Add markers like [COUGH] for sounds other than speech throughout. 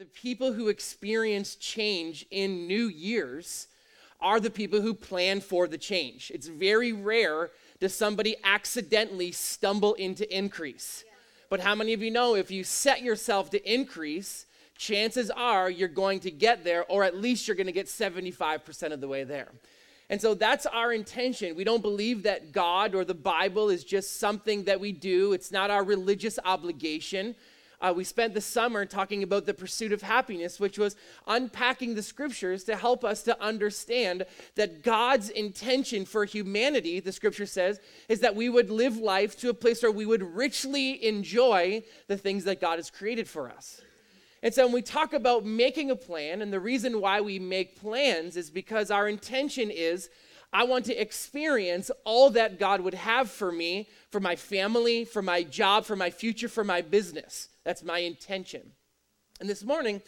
the people who experience change in new years are the people who plan for the change. It's very rare does somebody accidentally stumble into increase. But how many of you know if you set yourself to increase, chances are you're going to get there, or at least you're going to get 75% of the way there. And so that's our intention. We don't believe that God or the Bible is just something that we do, it's not our religious obligation. Uh, we spent the summer talking about the pursuit of happiness, which was unpacking the scriptures to help us to understand that God's intention for humanity, the scripture says, is that we would live life to a place where we would richly enjoy the things that God has created for us. And so when we talk about making a plan, and the reason why we make plans is because our intention is I want to experience all that God would have for me, for my family, for my job, for my future, for my business. That's my intention. And this morning,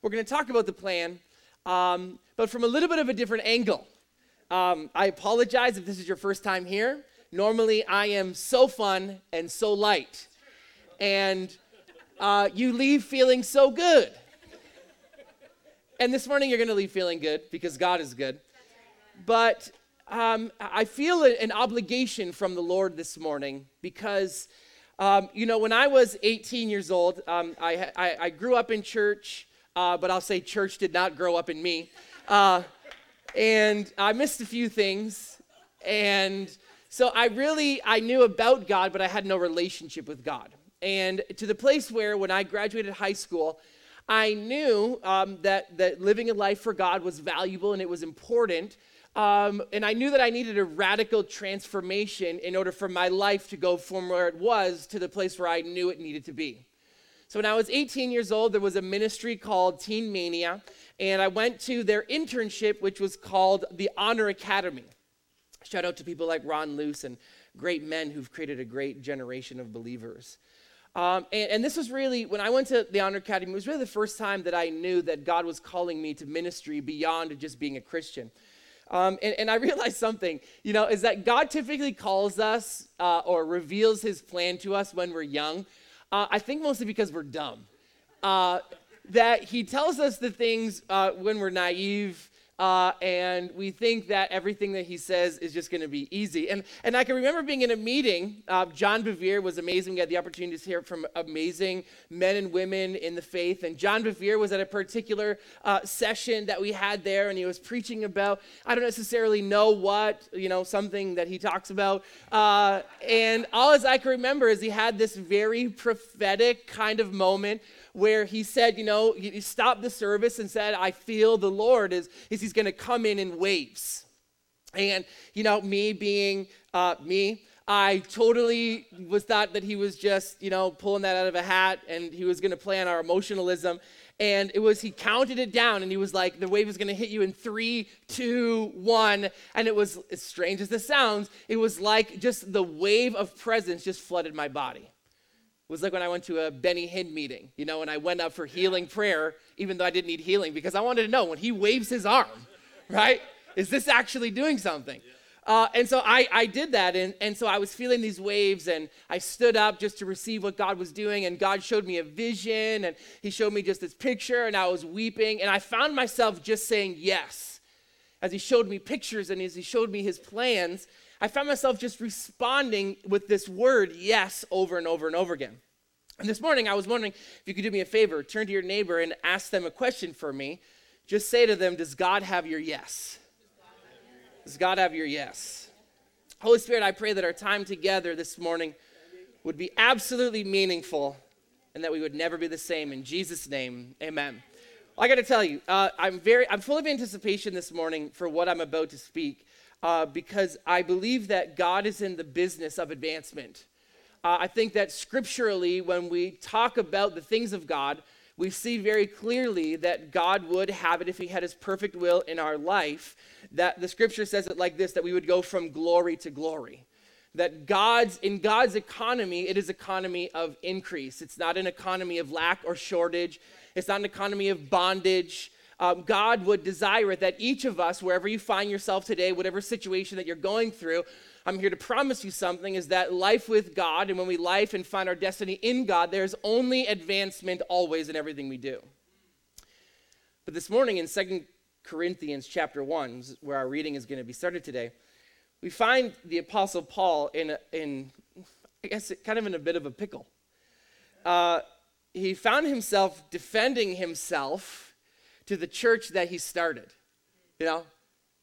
we're going to talk about the plan, um, but from a little bit of a different angle. Um, I apologize if this is your first time here. Normally, I am so fun and so light, and uh, you leave feeling so good. And this morning, you're going to leave feeling good because God is good. But um, I feel an obligation from the Lord this morning because um, you know, when I was 18 years old, um, I, I, I, grew up in church, uh, but I'll say church did not grow up in me. Uh, and I missed a few things. And so I really, I knew about God, but I had no relationship with God. And to the place where when I graduated high school, I knew um, that, that living a life for God was valuable and it was important. Um, and I knew that I needed a radical transformation in order for my life to go from where it was to the place where I knew it needed to be. So when I was 18 years old, there was a ministry called Teen Mania, and I went to their internship, which was called the Honor Academy. Shout out to people like Ron Luce and great men who've created a great generation of believers. Um, and, and, this was really, when I went to the Honor Academy, it was really the first time that I knew that God was calling me to ministry beyond just being a Christian. Um, and, and, I realized [LAUGHS] something, you know, is that God typically calls us uh, or reveals his plan to us when we're young. Uh, I think mostly because we're dumb. Uh, that he tells us the things uh, when we're naive uh, and we think that everything that he says is just going to be easy. And, and I can remember being in a meeting. Uh, John Bevere was amazing. We had the opportunity to hear from amazing men and women in the faith. And John Bevere was at a particular uh, session that we had there, and he was preaching about, I don't necessarily know what, you know, something that he talks about. Uh, and all as I can remember is he had this very prophetic kind of moment where he said, you know, he stopped the service and said, I feel the Lord is, is he's going to come in in waves. And, you know, me being uh, me, I totally was thought that he was just, you know, pulling that out of a hat and he was going to play on our emotionalism. And it was, he counted it down and he was like, the wave is going to hit you in three, two, one. And it was, as strange as this sounds, it was like just the wave of presence just flooded my body was like when I went to a Benny Hinn meeting, you know, and I went up for healing prayer, even though I didn't need healing, because I wanted to know when he waves his arm, right? Is this actually doing something? Uh, and so I, I did that. And, and so I was feeling these waves, and I stood up just to receive what God was doing. And God showed me a vision, and He showed me just this picture, and I was weeping. And I found myself just saying yes. As He showed me pictures and as He showed me His plans, I found myself just responding with this word, yes, over and over and over again. And this morning, I was wondering if you could do me a favor, turn to your neighbor and ask them a question for me. Just say to them, Does God have your yes? Does God have your yes? Holy Spirit, I pray that our time together this morning would be absolutely meaningful and that we would never be the same. In Jesus' name, amen. Well, I got to tell you, uh, I'm very, I'm full of anticipation this morning for what I'm about to speak uh, because I believe that God is in the business of advancement. Uh, I think that scripturally, when we talk about the things of God, we see very clearly that God would have it if He had His perfect will in our life. That the scripture says it like this that we would go from glory to glory. That God's, in God's economy, it is economy of increase. It's not an economy of lack or shortage. It's not an economy of bondage um, God would desire it that each of us, wherever you find yourself today, whatever situation that you're going through, I'm here to promise you something is that life with God, and when we life and find our destiny in God, there's only advancement always in everything we do. But this morning in 2 Corinthians chapter 1, where our reading is going to be started today, we find the Apostle Paul in, a, in I guess, kind of in a bit of a pickle. Uh, he found himself defending himself to the church that he started. You know,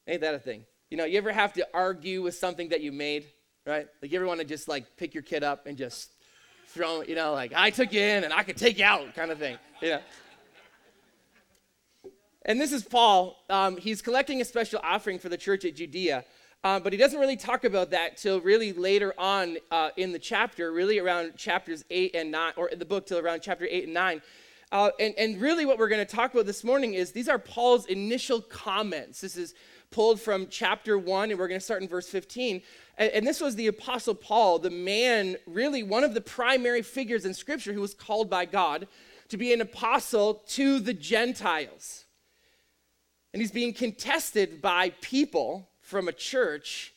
ain't that a thing? You know, you ever have to argue with something that you made, right? Like, you ever want to just like pick your kid up and just throw, you know, like, I took you in and I could take you out kind of thing, you know? And this is Paul. Um, he's collecting a special offering for the church at Judea. Uh, but he doesn't really talk about that till really later on uh, in the chapter, really around chapters 8 and 9, or in the book till around chapter 8 and 9. Uh, and, and really, what we're going to talk about this morning is these are Paul's initial comments. This is pulled from chapter 1, and we're going to start in verse 15. And, and this was the Apostle Paul, the man, really one of the primary figures in Scripture who was called by God to be an apostle to the Gentiles. And he's being contested by people from a church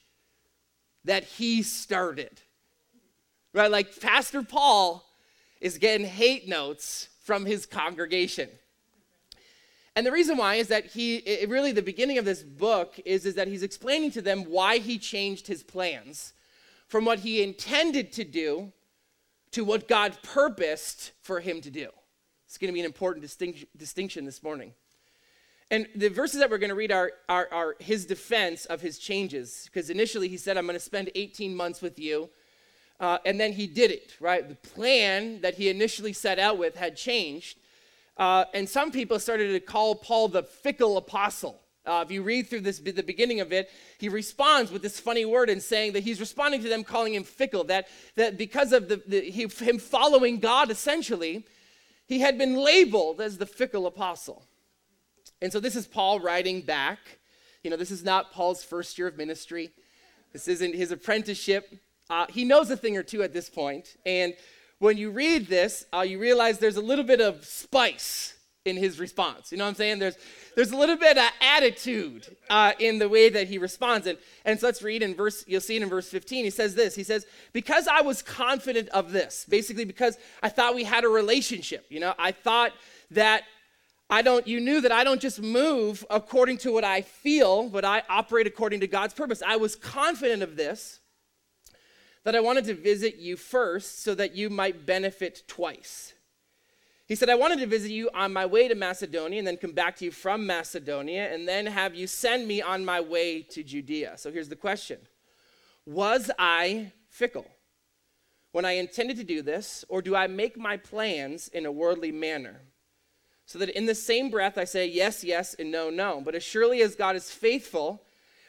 that he started. Right? Like Pastor Paul is getting hate notes from his congregation. And the reason why is that he, it, really, the beginning of this book is, is that he's explaining to them why he changed his plans from what he intended to do to what God purposed for him to do. It's going to be an important distinct, distinction this morning. And the verses that we're going to read are, are, are his defense of his changes. Because initially he said, I'm going to spend 18 months with you. Uh, and then he did it, right? The plan that he initially set out with had changed. Uh, and some people started to call Paul the fickle apostle. Uh, if you read through this, the beginning of it, he responds with this funny word and saying that he's responding to them calling him fickle. That, that because of the, the he, him following God, essentially, he had been labeled as the fickle apostle. And so this is Paul writing back. You know, this is not Paul's first year of ministry. This isn't his apprenticeship. Uh, he knows a thing or two at this point. And when you read this, uh, you realize there's a little bit of spice in his response. You know what I'm saying? There's, there's a little bit of attitude uh, in the way that he responds. And, and so let's read in verse, you'll see it in verse 15. He says this He says, Because I was confident of this, basically, because I thought we had a relationship. You know, I thought that I don't, you knew that I don't just move according to what I feel, but I operate according to God's purpose. I was confident of this, that I wanted to visit you first so that you might benefit twice. He said, I wanted to visit you on my way to Macedonia and then come back to you from Macedonia and then have you send me on my way to Judea. So here's the question Was I fickle when I intended to do this, or do I make my plans in a worldly manner? so that in the same breath I say yes, yes, and no, no. But as surely as God is faithful,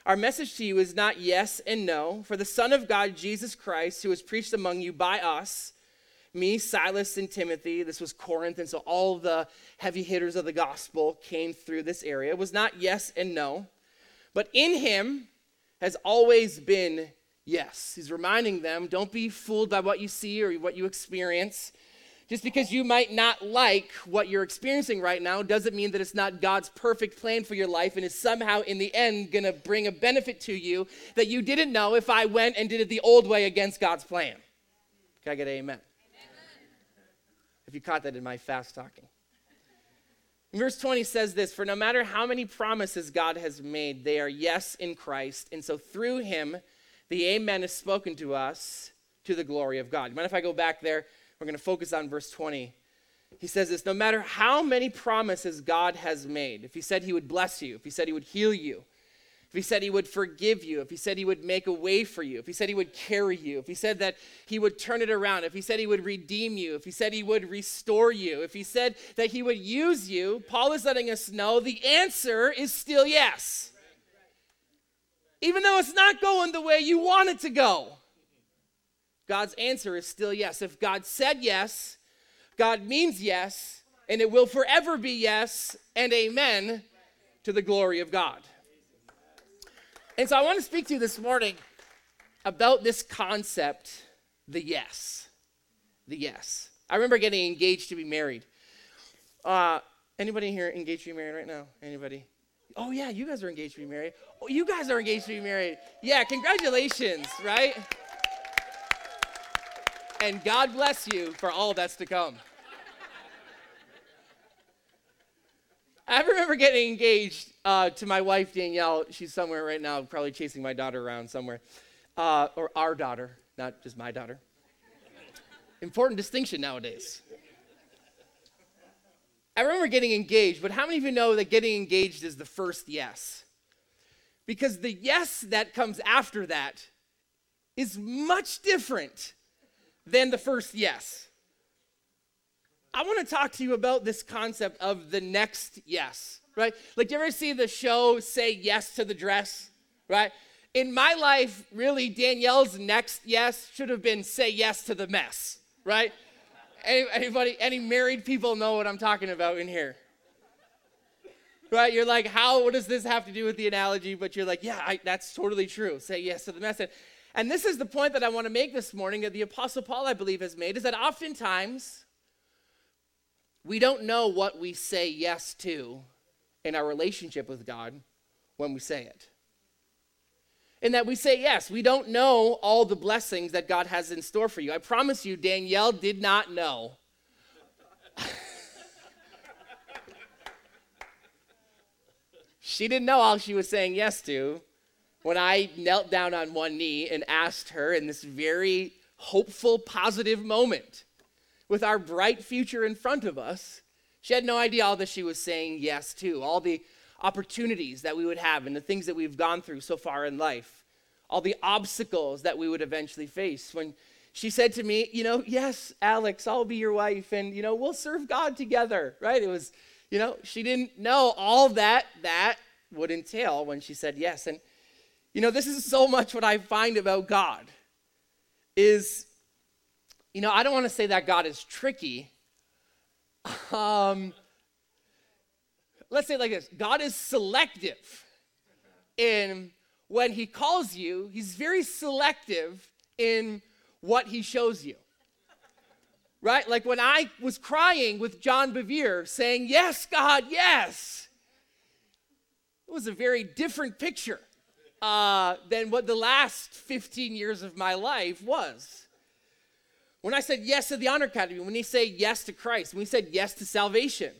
our message to you is not yes and no. For the Son of God, Jesus Christ, who was preached among you by us, me, Silas, and Timothy, this was Corinth, and so all the heavy hitters of the gospel came through this area, was not yes and no. But in him has always been yes. He's reminding them don't be fooled by what you see or what you experience. Just because you might not like what you're experiencing right now doesn't mean that it's not God's perfect plan for your life and is somehow in the end going to bring a benefit to you that you didn't know if I went and did it the old way against God's plan. Can I get amen? amen. If you caught that in my fast talking. Verse 20 says this For no matter how many promises God has made, they are yes in Christ. And so through him, the amen is spoken to us to the glory of God. Mind if I go back there? We're going to focus on verse 20. He says this No matter how many promises God has made, if He said He would bless you, if He said He would heal you, if He said He would forgive you, if He said He would make a way for you, if He said He would carry you, if He said that He would turn it around, if He said He would redeem you, if He said He would restore you, if He said that He would use you, Paul is letting us know the answer is still yes. Even though it's not going the way you want it to go. God's answer is still yes. If God said yes, God means yes, and it will forever be yes and amen to the glory of God. And so I want to speak to you this morning about this concept, the yes. The yes. I remember getting engaged to be married. Uh, anybody here engaged to be married right now? Anybody? Oh, yeah, you guys are engaged to be married. Oh, you guys are engaged to be married. Yeah, congratulations, right? And God bless you for all that's to come. I remember getting engaged uh, to my wife, Danielle. She's somewhere right now, probably chasing my daughter around somewhere. Uh, or our daughter, not just my daughter. Important distinction nowadays. I remember getting engaged, but how many of you know that getting engaged is the first yes? Because the yes that comes after that is much different than the first yes. I want to talk to you about this concept of the next yes, right? Like, you ever see the show Say Yes to the Dress, right? In my life, really, Danielle's next yes should have been Say Yes to the Mess, right? Anybody, any married people know what I'm talking about in here? Right? You're like, how, what does this have to do with the analogy? But you're like, yeah, I, that's totally true. Say yes to the mess. And, this is the point that I want to make this morning that the Apostle Paul, I believe, has made is that oftentimes we don't know what we say yes to in our relationship with God when we say it. In that we say yes, we don't know all the blessings that God has in store for you. I promise you, Danielle did not know. [LAUGHS] she didn't know all she was saying yes to when I knelt down on one knee and asked her in this very hopeful, positive moment with our bright future in front of us. She had no idea all that she was saying yes to, all the opportunities that we would have and the things that we've gone through so far in life, all the obstacles that we would eventually face. When she said to me, You know, yes, Alex, I'll be your wife and, you know, we'll serve God together, right? It was, you know, she didn't know all that that would entail when she said yes. And, you know, this is so much what I find about God is, you know, I don't want to say that God is tricky. Um, let's say like this God is selective in when he calls you, he's very selective in what he shows you. Right? Like when I was crying with John Bevere saying, Yes, God, yes, it was a very different picture uh, than what the last 15 years of my life was. When I said yes to the Honor Academy, when we say yes to Christ, when we said yes to salvation,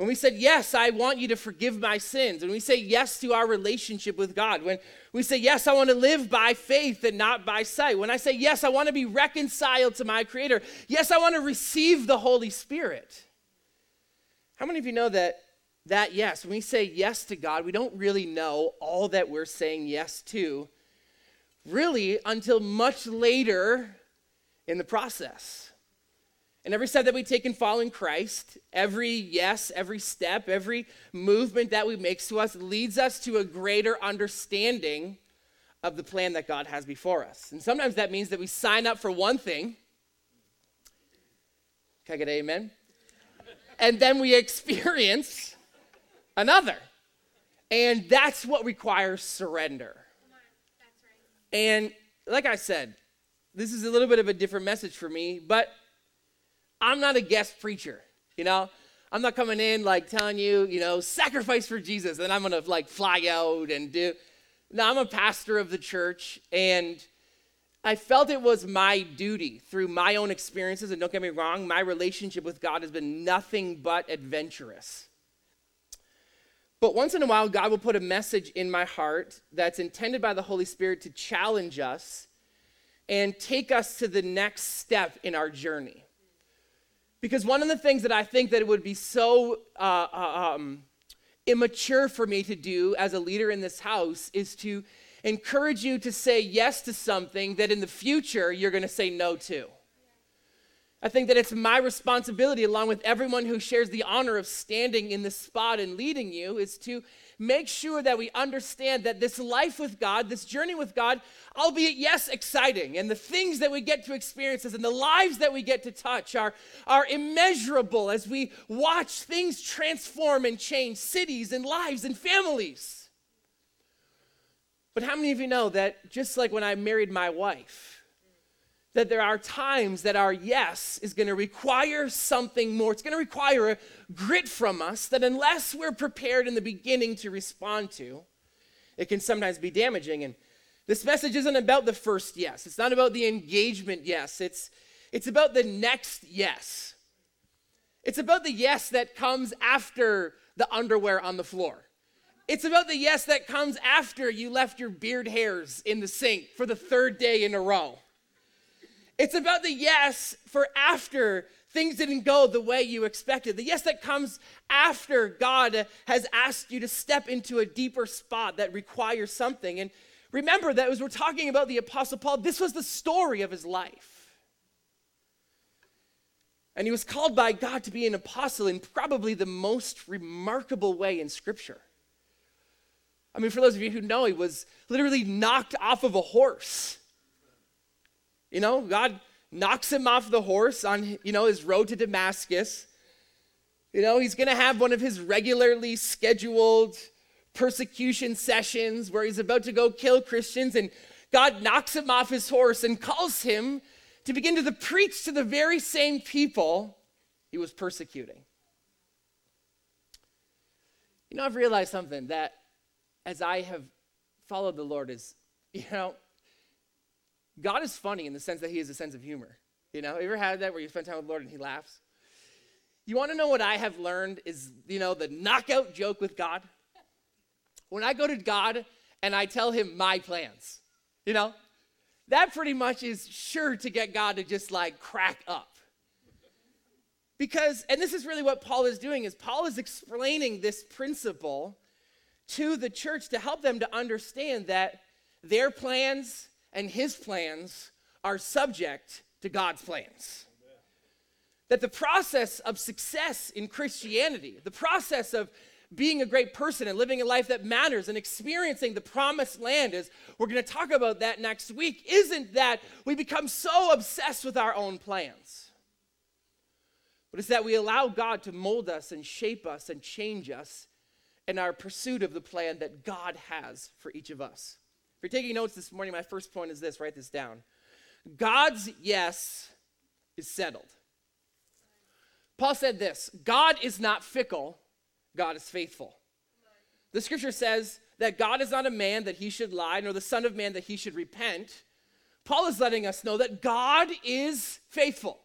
when we said, Yes, I want you to forgive my sins, when we say yes to our relationship with God, when we say, Yes, I want to live by faith and not by sight, when I say, Yes, I want to be reconciled to my Creator, yes, I want to receive the Holy Spirit. How many of you know that that yes, when we say yes to God, we don't really know all that we're saying yes to, really, until much later in the process. And every step that we take in following Christ, every yes, every step, every movement that we make to us leads us to a greater understanding of the plan that God has before us. And sometimes that means that we sign up for one thing. Can I get amen? And then we experience another. And that's what requires surrender. And like I said, this is a little bit of a different message for me, but I'm not a guest preacher, you know? I'm not coming in like telling you, you know, sacrifice for Jesus, and I'm gonna like fly out and do. No, I'm a pastor of the church, and I felt it was my duty through my own experiences, and don't get me wrong, my relationship with God has been nothing but adventurous. But once in a while, God will put a message in my heart that's intended by the Holy Spirit to challenge us and take us to the next step in our journey. Because one of the things that I think that it would be so uh, uh, um, immature for me to do as a leader in this house is to encourage you to say yes to something that in the future you're going to say no to. I think that it's my responsibility, along with everyone who shares the honor of standing in this spot and leading you, is to make sure that we understand that this life with God, this journey with God, albeit, yes, exciting, and the things that we get to experience and the lives that we get to touch are, are immeasurable as we watch things transform and change cities and lives and families. But how many of you know that just like when I married my wife, that there are times that our yes is going to require something more. It's going to require a grit from us that, unless we're prepared in the beginning to respond to, it can sometimes be damaging. And this message isn't about the first yes, it's not about the engagement yes, it's, it's about the next yes. It's about the yes that comes after the underwear on the floor. It's about the yes that comes after you left your beard hairs in the sink for the third day in a row. It's about the yes for after things didn't go the way you expected. The yes that comes after God has asked you to step into a deeper spot that requires something. And remember that as we're talking about the Apostle Paul, this was the story of his life. And he was called by God to be an apostle in probably the most remarkable way in Scripture. I mean, for those of you who know, he was literally knocked off of a horse. You know, God knocks him off the horse on, you know, his road to Damascus. You know, he's going to have one of his regularly scheduled persecution sessions where he's about to go kill Christians, and God knocks him off his horse and calls him to begin to the preach to the very same people he was persecuting. You know, I've realized something that as I have followed the Lord is, you know, God is funny in the sense that he has a sense of humor. You know, you ever had that where you spend time with the Lord and he laughs? You want to know what I have learned is, you know, the knockout joke with God? When I go to God and I tell him my plans, you know, that pretty much is sure to get God to just like crack up. Because, and this is really what Paul is doing, is Paul is explaining this principle to the church to help them to understand that their plans and his plans are subject to God's plans. That the process of success in Christianity, the process of being a great person and living a life that matters and experiencing the promised land, as we're going to talk about that next week, isn't that we become so obsessed with our own plans, but it's that we allow God to mold us and shape us and change us in our pursuit of the plan that God has for each of us. If you're taking notes this morning, my first point is this write this down. God's yes is settled. Paul said this God is not fickle, God is faithful. The scripture says that God is not a man that he should lie, nor the Son of Man that he should repent. Paul is letting us know that God is faithful.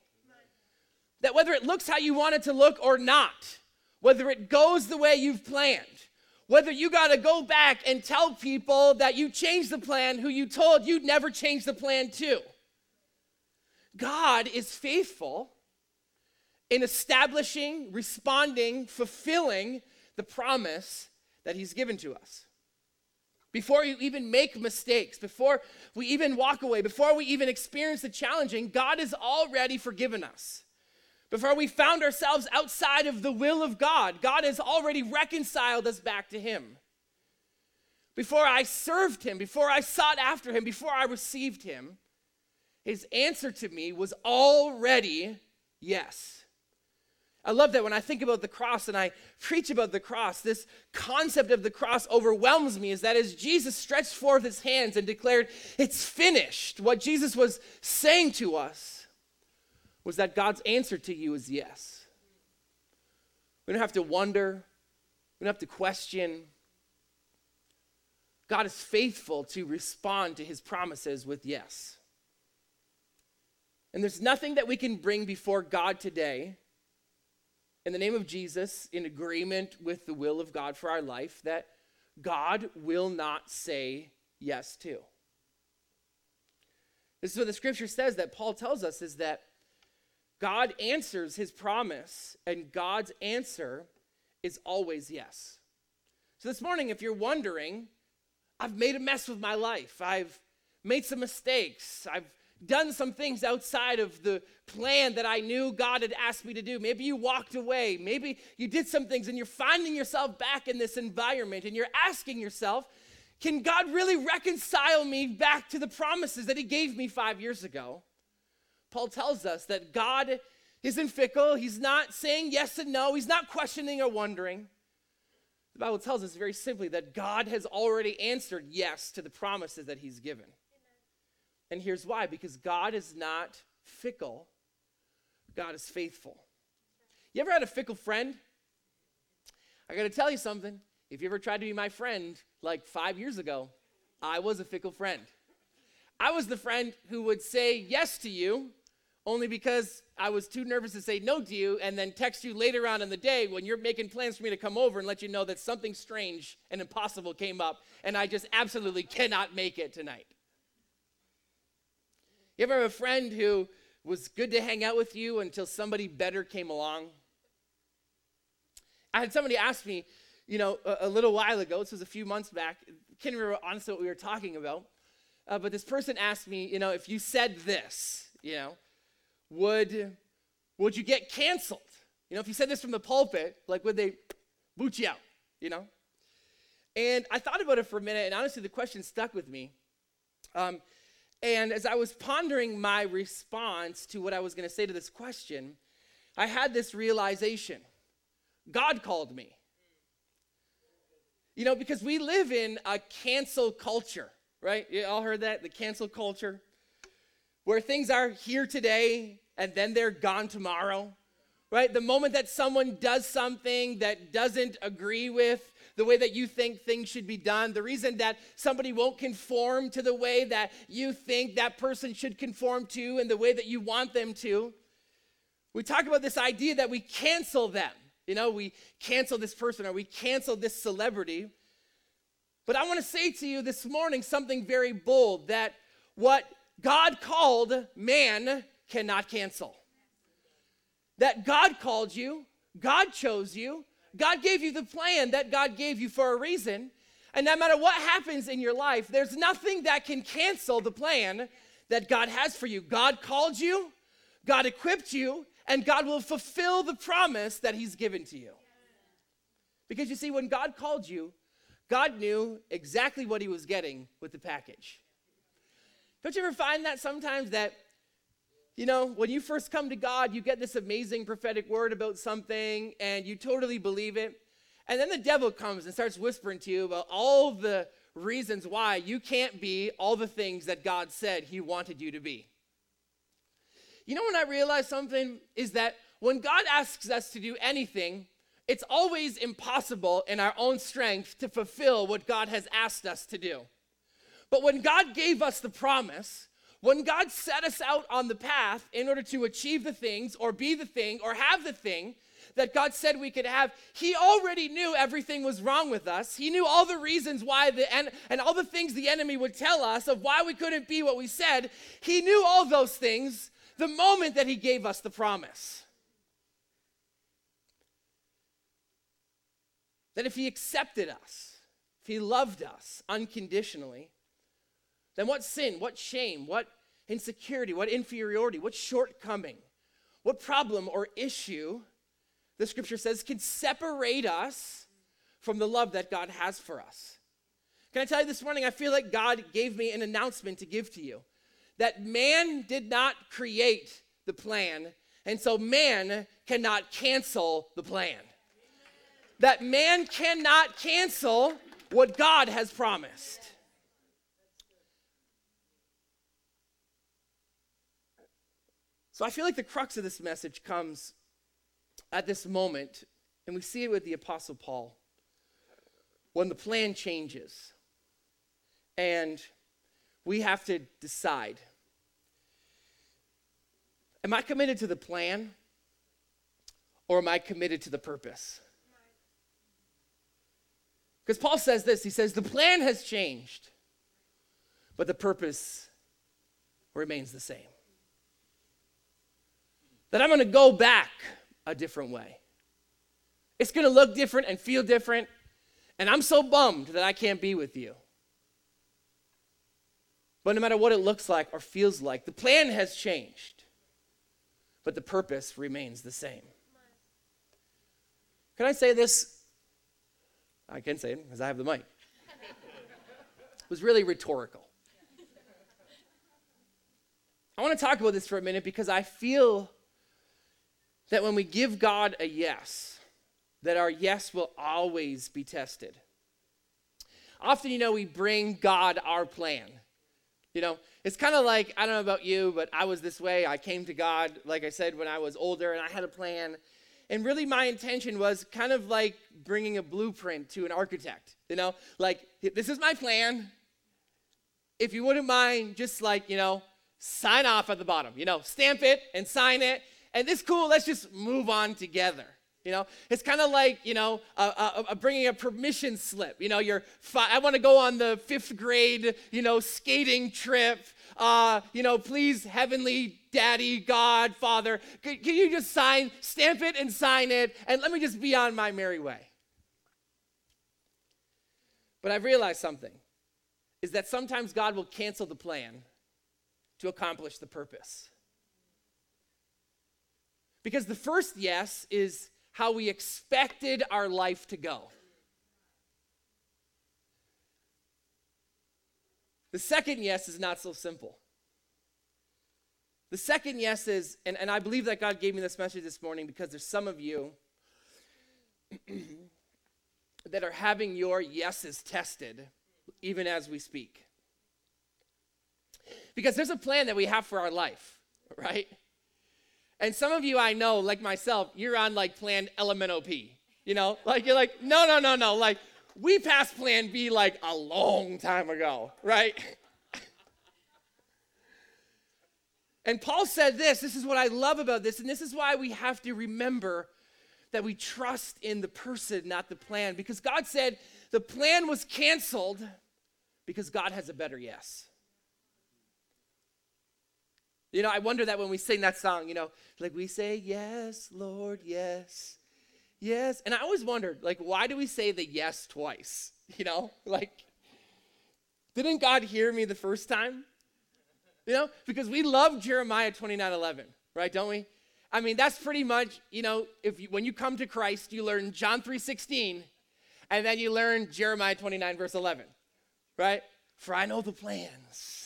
That whether it looks how you want it to look or not, whether it goes the way you've planned, whether you got to go back and tell people that you changed the plan who you told you'd never change the plan to. God is faithful in establishing, responding, fulfilling the promise that He's given to us. Before you even make mistakes, before we even walk away, before we even experience the challenging, God has already forgiven us. Before we found ourselves outside of the will of God, God has already reconciled us back to Him. Before I served Him, before I sought after Him, before I received Him, His answer to me was already yes. I love that when I think about the cross and I preach about the cross, this concept of the cross overwhelms me. Is that as Jesus stretched forth his hands and declared, It's finished, what Jesus was saying to us was that God's answer to you is yes. We don't have to wonder, we don't have to question. God is faithful to respond to his promises with yes. And there's nothing that we can bring before God today in the name of Jesus in agreement with the will of God for our life that God will not say yes to. This is what the scripture says that Paul tells us is that God answers his promise, and God's answer is always yes. So this morning, if you're wondering, I've made a mess with my life, I've made some mistakes, I've done some things outside of the plan that I knew God had asked me to do. Maybe you walked away. Maybe you did some things and you're finding yourself back in this environment and you're asking yourself, can God really reconcile me back to the promises that He gave me five years ago? Paul tells us that God isn't fickle. He's not saying yes and no. He's not questioning or wondering. The Bible tells us very simply that God has already answered yes to the promises that He's given. Amen. And here's why because God is not fickle, God is faithful. You ever had a fickle friend? I got to tell you something. If you ever tried to be my friend like five years ago, I was a fickle friend. I was the friend who would say yes to you only because I was too nervous to say no to you and then text you later on in the day when you're making plans for me to come over and let you know that something strange and impossible came up and I just absolutely cannot make it tonight. You ever have a friend who was good to hang out with you until somebody better came along? I had somebody ask me, you know, a, a little while ago, this was a few months back, can't remember honestly what we were talking about, uh, but this person asked me, you know, if you said this, you know, would, would you get canceled? You know, if you said this from the pulpit, like would they boot you out, you know? And I thought about it for a minute, and honestly, the question stuck with me. Um, and as I was pondering my response to what I was going to say to this question, I had this realization God called me. You know, because we live in a cancel culture, right? You all heard that? The cancel culture where things are here today and then they're gone tomorrow, right? The moment that someone does something that doesn't agree with the way that you think things should be done, the reason that somebody won't conform to the way that you think that person should conform to and the way that you want them to, we talk about this idea that we cancel them. You know, we cancel this person or we cancel this celebrity. But I want to say to you this morning something very bold that what God called, man cannot cancel. That God called you, God chose you, God gave you the plan that God gave you for a reason. And no matter what happens in your life, there's nothing that can cancel the plan that God has for you. God called you, God equipped you, and God will fulfill the promise that He's given to you. Because you see, when God called you, God knew exactly what He was getting with the package. Don't you ever find that sometimes that, you know, when you first come to God, you get this amazing prophetic word about something and you totally believe it. And then the devil comes and starts whispering to you about all the reasons why you can't be all the things that God said He wanted you to be. You know, when I realized something is that when God asks us to do anything, it's always impossible in our own strength to fulfill what God has asked us to do. But when God gave us the promise, when God set us out on the path in order to achieve the things or be the thing or have the thing that God said we could have, He already knew everything was wrong with us. He knew all the reasons why the and, and all the things the enemy would tell us of why we couldn't be what we said. He knew all those things the moment that He gave us the promise. That if He accepted us, if He loved us unconditionally, then what sin, what shame, what insecurity, what inferiority, what shortcoming, what problem or issue, the scripture says, can separate us from the love that God has for us? Can I tell you this morning, I feel like God gave me an announcement to give to you that man did not create the plan, and so man cannot cancel the plan. That man cannot cancel what God has promised. So I feel like the crux of this message comes at this moment, and we see it with the Apostle Paul, when the plan changes. And we have to decide Am I committed to the plan or am I committed to the purpose? Because Paul says this he says, The plan has changed, but the purpose remains the same that I'm going to go back a different way. It's going to look different and feel different, and I'm so bummed that I can't be with you. But no matter what it looks like or feels like, the plan has changed, but the purpose remains the same. Can I say this? I can say it because I have the mic. It was really rhetorical. I want to talk about this for a minute because I feel that when we give God a yes, that our yes will always be tested. Often, you know, we bring God our plan. You know, it's kind of like, I don't know about you, but I was this way. I came to God, like I said, when I was older and I had a plan. And really, my intention was kind of like bringing a blueprint to an architect. You know, like, this is my plan. If you wouldn't mind, just like, you know, sign off at the bottom. You know, stamp it and sign it. And this cool, let's just move on together. You know, it's kind of like, you know, bringing a permission slip. You know, you're, fi- I want to go on the fifth grade, you know, skating trip. Uh, you know, please, heavenly daddy, God, father, can, can you just sign, stamp it and sign it, and let me just be on my merry way? But I've realized something is that sometimes God will cancel the plan to accomplish the purpose. Because the first yes is how we expected our life to go. The second yes is not so simple. The second yes is, and, and I believe that God gave me this message this morning because there's some of you [CLEARS THROAT] that are having your yeses tested even as we speak. Because there's a plan that we have for our life, right? And some of you I know, like myself, you're on like plan LMNOP. You know, like you're like, no, no, no, no. Like we passed plan B like a long time ago, right? [LAUGHS] and Paul said this this is what I love about this, and this is why we have to remember that we trust in the person, not the plan. Because God said the plan was canceled because God has a better yes. You know, I wonder that when we sing that song, you know, like we say, Yes, Lord, yes, yes. And I always wondered, like, why do we say the yes twice? [LAUGHS] You know, like, didn't God hear me the first time? You know, because we love Jeremiah 29 11, right? Don't we? I mean, that's pretty much, you know, if you, when you come to Christ, you learn John 3 16, and then you learn Jeremiah 29, verse 11, right? For I know the plans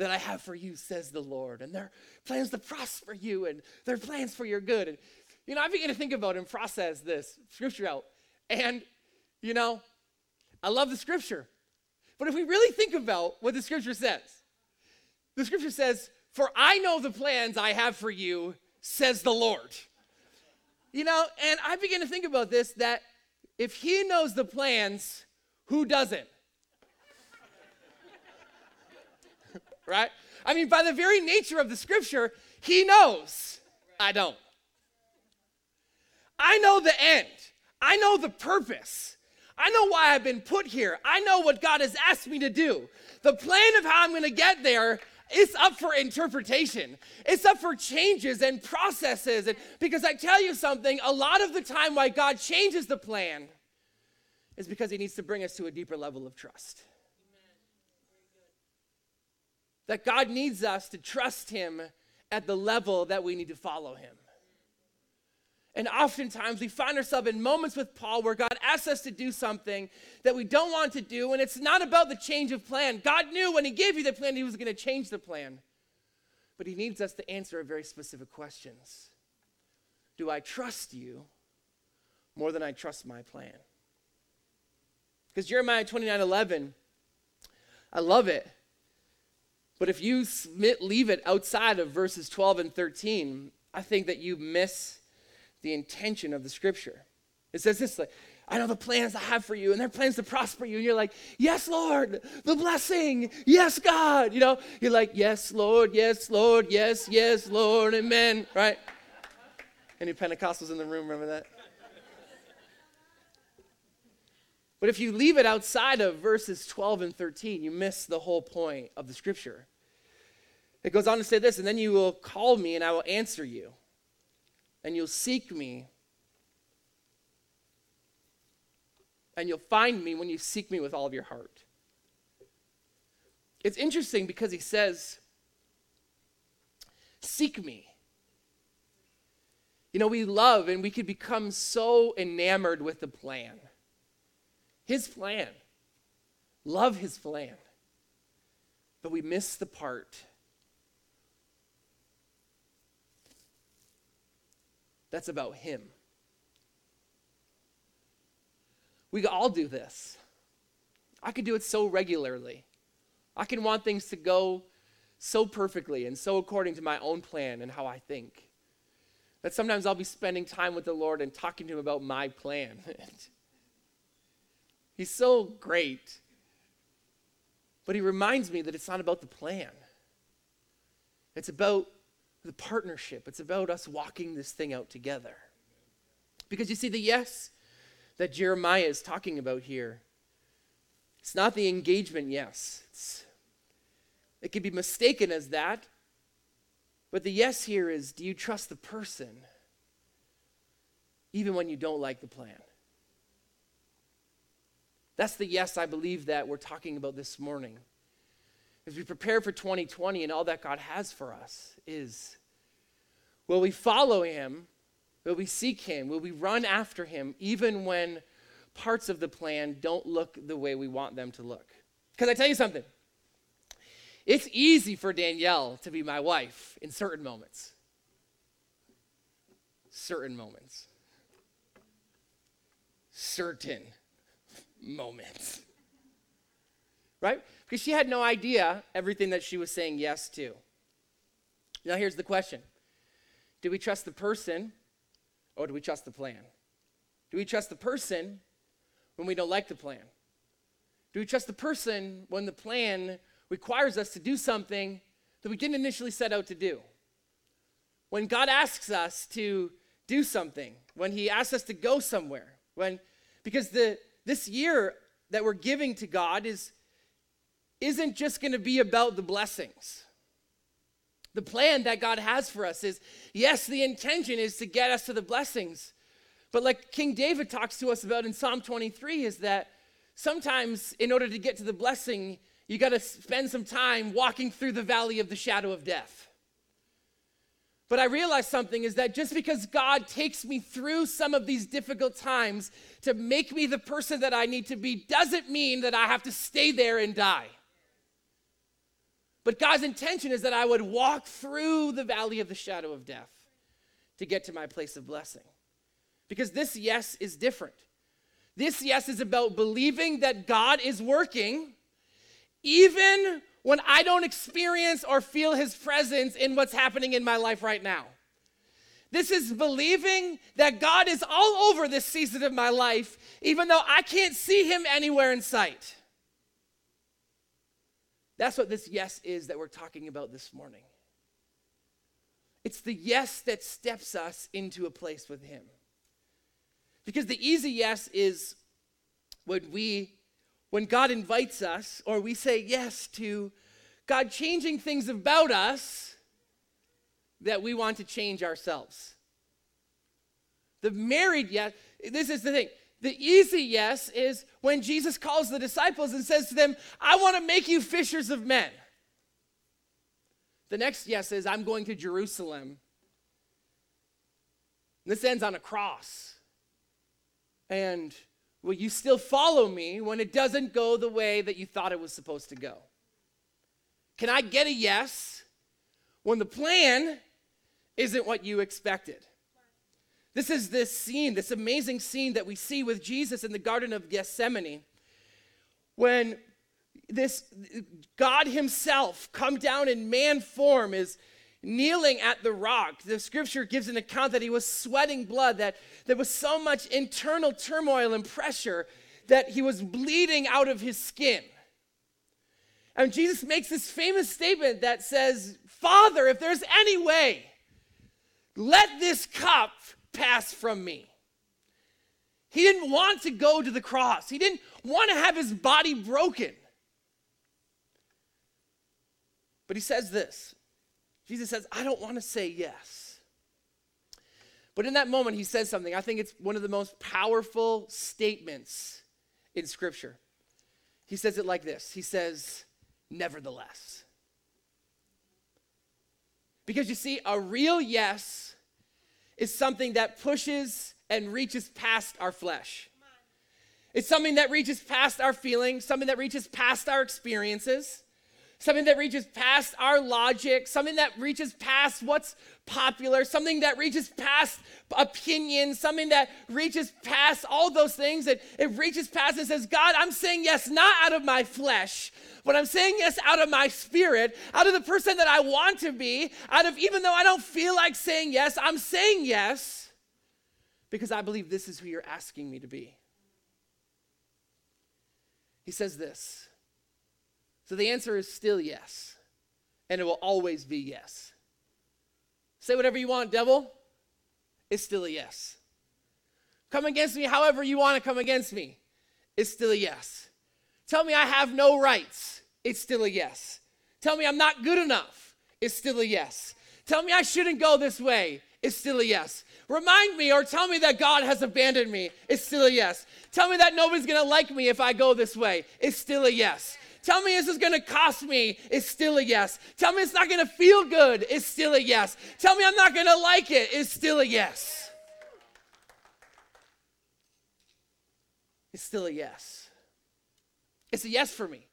that I have for you, says the Lord. And they're plans to prosper you, and they're plans for your good. And, you know, I begin to think about and process this scripture out. And, you know, I love the scripture. But if we really think about what the scripture says, the scripture says, For I know the plans I have for you, says the Lord. You know, and I begin to think about this that if he knows the plans, who doesn't? Right? I mean, by the very nature of the scripture, he knows. I don't. I know the end. I know the purpose. I know why I've been put here. I know what God has asked me to do. The plan of how I'm going to get there is up for interpretation. It's up for changes and processes. And because I tell you something, a lot of the time why God changes the plan is because he needs to bring us to a deeper level of trust that God needs us to trust Him at the level that we need to follow Him. And oftentimes we find ourselves in moments with Paul where God asks us to do something that we don't want to do, and it's not about the change of plan. God knew when He gave you the plan, He was going to change the plan. But He needs us to answer very specific questions Do I trust you more than I trust my plan? Because Jeremiah 29 11, I love it. But if you leave it outside of verses 12 and 13, I think that you miss the intention of the scripture. It says this like, I know the plans I have for you, and they're plans to prosper you. And you're like, Yes, Lord, the blessing. Yes, God. You know, you're like, Yes, Lord, yes, Lord, yes, yes, Lord, amen. Right? Any Pentecostals in the room remember that? But if you leave it outside of verses 12 and 13, you miss the whole point of the scripture. It goes on to say this, and then you will call me and I will answer you, and you'll seek me, and you'll find me when you seek me with all of your heart. It's interesting because he says, Seek me. You know, we love and we could become so enamored with the plan. His plan. Love his plan. But we miss the part that's about Him. We all do this. I could do it so regularly. I can want things to go so perfectly and so according to my own plan and how I think. That sometimes I'll be spending time with the Lord and talking to Him about my plan. [LAUGHS] He's so great. But He reminds me that it's not about the plan, It's about the partnership, it's about us walking this thing out together. Because you see, the yes that Jeremiah is talking about here, it's not the engagement yes. It's, it can be mistaken as that. But the yes here is do you trust the person even when you don't like the plan? That's the yes I believe that we're talking about this morning. As we prepare for 2020 and all that God has for us is will we follow him Will we seek Him? Will we run after Him even when parts of the plan don't look the way we want them to look? Because I tell you something, it's easy for Danielle to be my wife in certain moments. Certain moments. Certain moments. Right? Because she had no idea everything that she was saying yes to. Now, here's the question Do we trust the person or do we trust the plan? Do we trust the person when we don't like the plan? Do we trust the person when the plan requires us to do something that we didn't initially set out to do? When God asks us to do something, when He asks us to go somewhere, when because the this year that we're giving to God is isn't just going to be about the blessings. The plan that God has for us is yes, the intention is to get us to the blessings. But like King David talks to us about in Psalm 23, is that sometimes in order to get to the blessing, you got to spend some time walking through the valley of the shadow of death. But I realize something is that just because God takes me through some of these difficult times to make me the person that I need to be doesn't mean that I have to stay there and die. But God's intention is that I would walk through the valley of the shadow of death to get to my place of blessing. Because this yes is different. This yes is about believing that God is working even when I don't experience or feel his presence in what's happening in my life right now. This is believing that God is all over this season of my life, even though I can't see him anywhere in sight. That's what this yes is that we're talking about this morning. It's the yes that steps us into a place with Him. Because the easy yes is when we, when God invites us, or we say yes to God changing things about us that we want to change ourselves. The married yes, this is the thing. The easy yes is when Jesus calls the disciples and says to them, I want to make you fishers of men. The next yes is, I'm going to Jerusalem. This ends on a cross. And will you still follow me when it doesn't go the way that you thought it was supposed to go? Can I get a yes when the plan isn't what you expected? This is this scene, this amazing scene that we see with Jesus in the Garden of Gethsemane when this God Himself come down in man form is kneeling at the rock. The scripture gives an account that he was sweating blood, that there was so much internal turmoil and pressure that he was bleeding out of his skin. And Jesus makes this famous statement that says, Father, if there's any way, let this cup pass from me. He didn't want to go to the cross, he didn't want to have his body broken. But he says this Jesus says, I don't want to say yes. But in that moment, he says something. I think it's one of the most powerful statements in Scripture. He says it like this He says, Nevertheless. Because you see, a real yes is something that pushes and reaches past our flesh. It's something that reaches past our feelings, something that reaches past our experiences, something that reaches past our logic, something that reaches past what's popular, something that reaches past opinions, something that reaches past all those things. It, it reaches past and says, God, I'm saying yes, not out of my flesh, but I'm saying yes out of my spirit, out of the person that I want to be, out of even though I don't feel like saying yes, I'm saying yes because I believe this is who you're asking me to be. He says this. So the answer is still yes. and it will always be yes. Say whatever you want, devil. It's still a yes. Come against me however you want to come against me. It's still a yes. Tell me I have no rights. It's still a yes. Tell me I'm not good enough. It's still a yes. Tell me I shouldn't go this way. It's still a yes. Remind me or tell me that God has abandoned me. It's still a yes. Tell me that nobody's going to like me if I go this way. It's still a yes. Tell me this is going to cost me. It's still a yes. Tell me it's not going to feel good. It's still a yes. Tell me I'm not going to like it. It's still a yes. It's still a yes. It's a yes for me.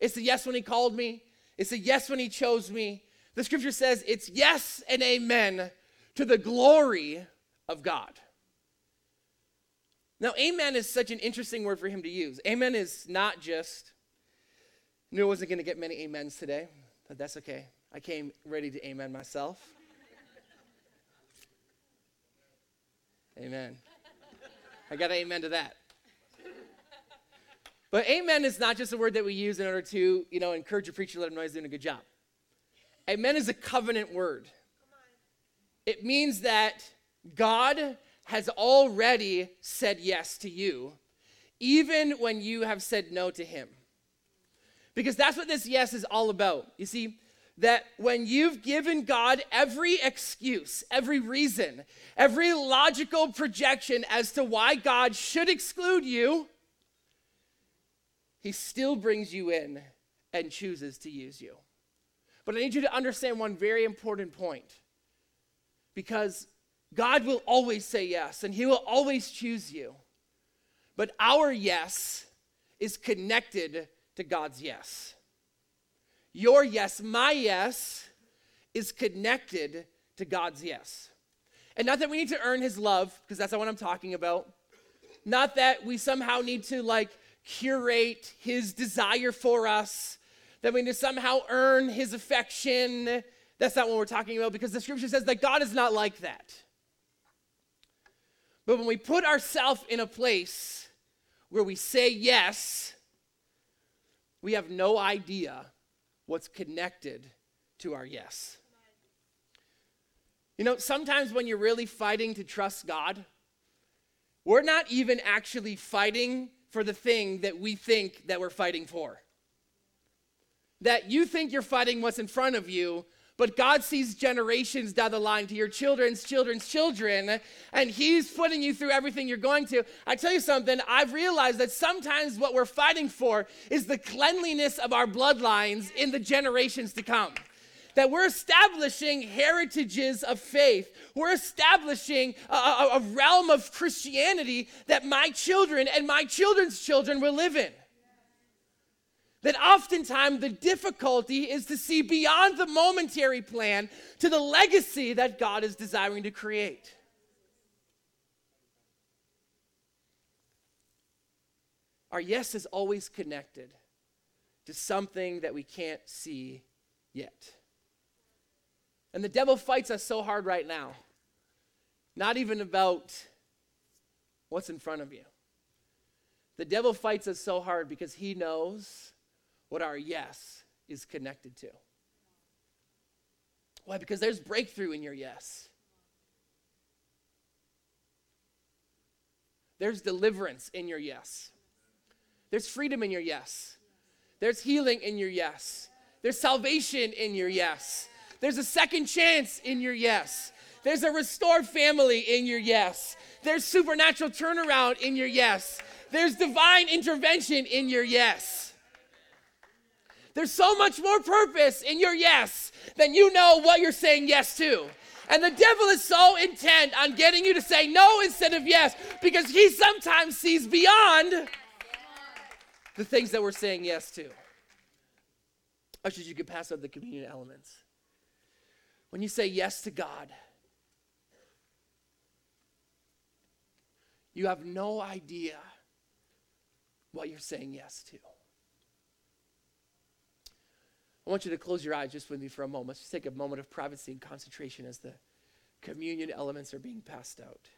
It's a yes when he called me. It's a yes when he chose me. The scripture says it's yes and amen to the glory of God. Now, amen is such an interesting word for him to use. Amen is not just Knew I wasn't going to get many amens today, but that's okay. I came ready to amen myself. amen. I got an amen to that. But amen is not just a word that we use in order to, you know, encourage a preacher, let him know he's doing a good job. Amen is a covenant word. It means that God has already said yes to you, even when you have said no to him. Because that's what this yes is all about. You see, that when you've given God every excuse, every reason, every logical projection as to why God should exclude you, He still brings you in and chooses to use you. But I need you to understand one very important point because God will always say yes and He will always choose you. But our yes is connected to God's yes. Your yes, my yes, is connected to God's yes. And not that we need to earn his love, because that's not what I'm talking about. Not that we somehow need to like curate his desire for us, that we need to somehow earn his affection. That's not what we're talking about, because the scripture says that God is not like that. But when we put ourselves in a place where we say yes, we have no idea what's connected to our yes. You know, sometimes when you're really fighting to trust God, we're not even actually fighting for the thing that we think that we're fighting for. That you think you're fighting what's in front of you, but God sees generations down the line to your children's children's children, and He's putting you through everything you're going to. I tell you something, I've realized that sometimes what we're fighting for is the cleanliness of our bloodlines in the generations to come that we're establishing heritages of faith. We're establishing a, a, a, realm of Christianity that my children and my children's children will live in that oftentimes the difficulty is to see beyond the momentary plan to the legacy that God is desiring to create. Our yes is always connected to something that we can't see yet. And the devil fights us so hard right now. Not even about what's in front of you. The devil fights us so hard because he knows what our yes is connected to. Why? Because there's breakthrough in your yes. There's deliverance in your yes. There's freedom in your yes. There's healing in your yes. There's salvation in your yes. There's a second chance in your yes. There's a restored family in your yes. There's supernatural turnaround in your yes. There's divine intervention in your yes. There's so much more purpose in your yes than you know what you're saying yes to. And the devil is so intent on getting you to say no instead of yes because he sometimes sees beyond the things that we're saying yes to. Ushers, you can pass out the communion elements. When you say yes to God, you have no idea what you're saying yes to. I want you to close your eyes just with me for a moment. Just take a moment of privacy and concentration as the communion elements are being passed out.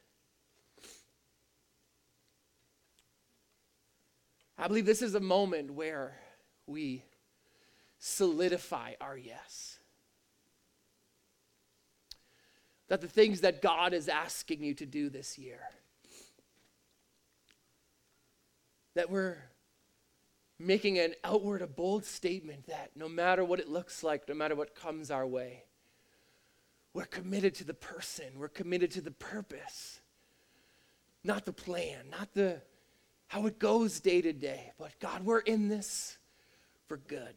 I believe this is a moment where we solidify our yes. That the things that God is asking you to do this year, that we're making an outward, a bold statement that no matter what it looks like, no matter what comes our way, we're committed to the person, we're committed to the purpose, not the plan, not the how it goes day to day, but God, we're in this for good.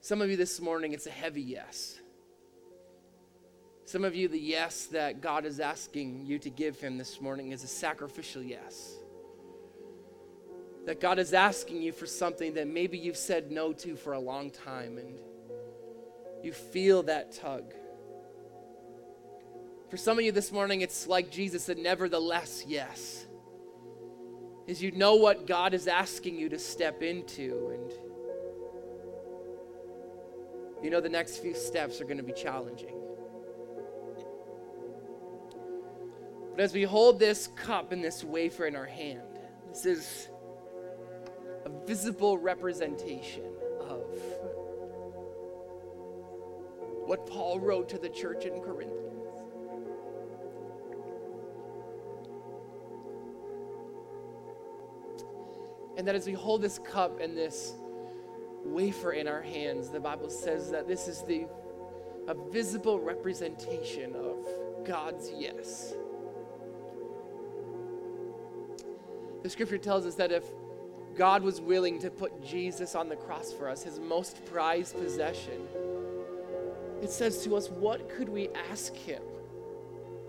Some of you this morning, it's a heavy yes. Some of you, the yes that God is asking you to give Him this morning is a sacrificial yes. That God is asking you for something that maybe you've said no to for a long time and you feel that tug. For some of you this morning, it's like Jesus said, nevertheless, yes. Is you know what God is asking you to step into, and you know the next few steps are going to be challenging. But as we hold this cup and this wafer in our hand, this is a visible representation of what Paul wrote to the church in Corinth. And that as we hold this cup and this wafer in our hands, the Bible says that this is the a visible representation of God's yes. The scripture tells us that if God was willing to put Jesus on the cross for us, his most prized possession, it says to us, What could we ask him?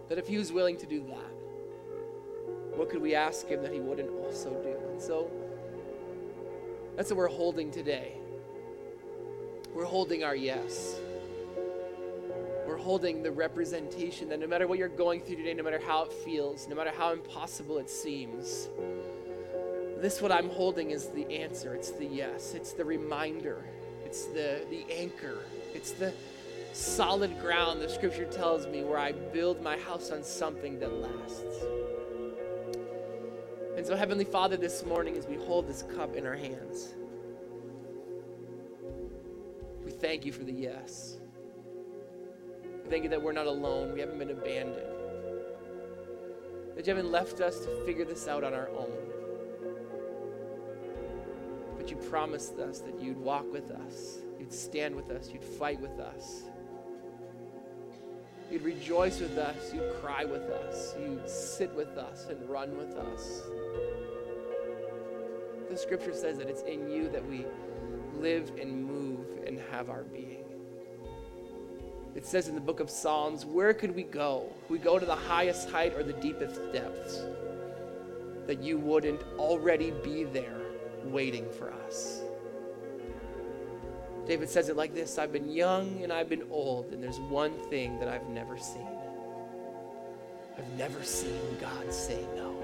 That if he was willing to do that, what could we ask him that he wouldn't also do? And so that's what we're holding today. We're holding our yes. We're holding the representation that no matter what you're going through today, no matter how it feels, no matter how impossible it seems, this what I'm holding is the answer. It's the yes. It's the reminder. It's the, the anchor. It's the solid ground the scripture tells me where I build my house on something that lasts. And so, Heavenly Father, this morning as we hold this cup in our hands, we thank you for the yes. We thank you that we're not alone, we haven't been abandoned, that you haven't left us to figure this out on our own. You promised us that you'd walk with us, you'd stand with us, you'd fight with us. You'd rejoice with us, you'd cry with us, you'd sit with us and run with us. The scripture says that it's in you that we live and move and have our being. It says in the book of Psalms, where could we go? We go to the highest height or the deepest depths. That you wouldn't already be there waiting for us. David says it like this I've been young and I've been old, and there's one thing that I've never seen. I've never seen God say no.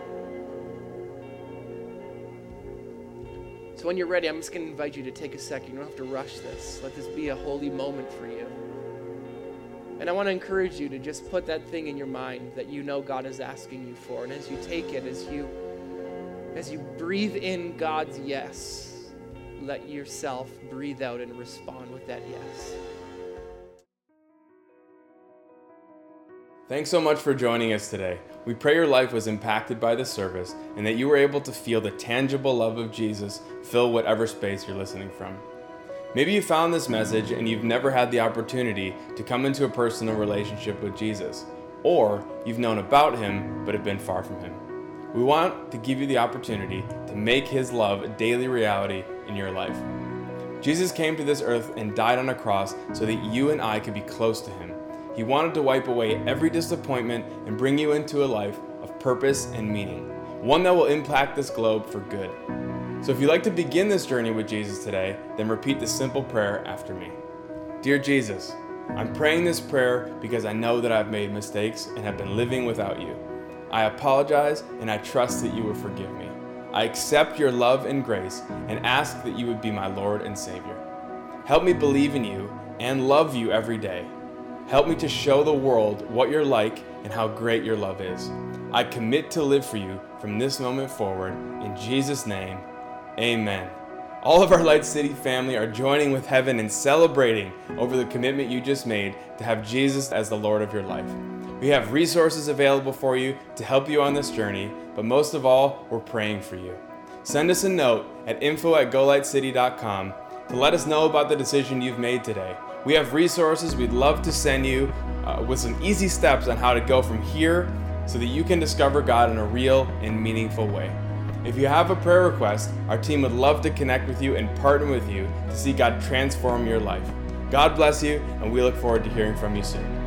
So when you're ready, I'm just going to invite you to take a second. You don't have to rush this. Let this be a holy moment for you. And I want to encourage you to just put that thing in your mind that you know God is asking you for. And as you take it, as you as you breathe in God's yes, let yourself breathe out and respond with that yes. Thanks so much for joining us today. We pray your life was impacted by the service and that you were able to feel the tangible love of Jesus fill whatever space you're listening from. Maybe you found this message and you've never had the opportunity to come into a personal relationship with Jesus, or you've known about him but have been far from him. We want to give you the opportunity to make His love a daily reality in your life. Jesus came to this earth and died on a cross so that you and I could be close to Him. He wanted to wipe away every disappointment and bring you into a life of purpose and meaning, one that will impact this globe for good. So if you'd like to begin this journey with Jesus today, then repeat this simple prayer after me. Dear Jesus, I'm praying this prayer because I know that I've made mistakes and have been living without you. I apologize and I trust that you will forgive me. I accept your love and grace and ask that you would be my Lord and Savior. Help me believe in you and love you every day. Help me to show the world what you're like and how great your love is. I commit to live for you from this moment forward. In Jesus' name, amen. All of our Light City family are joining with heaven and celebrating over the commitment you just made to have Jesus as the Lord of your life. We have resources available for you to help you on this journey, but most of all, we're praying for you. Send us a note at info at golightcity.com to let us know about the decision you've made today. We have resources we'd love to send you uh, with some easy steps on how to go from here so that you can discover God in a real and meaningful way. If you have a prayer request, our team would love to connect with you and partner with you to see God transform your life. God bless you, and we look forward to hearing from you soon.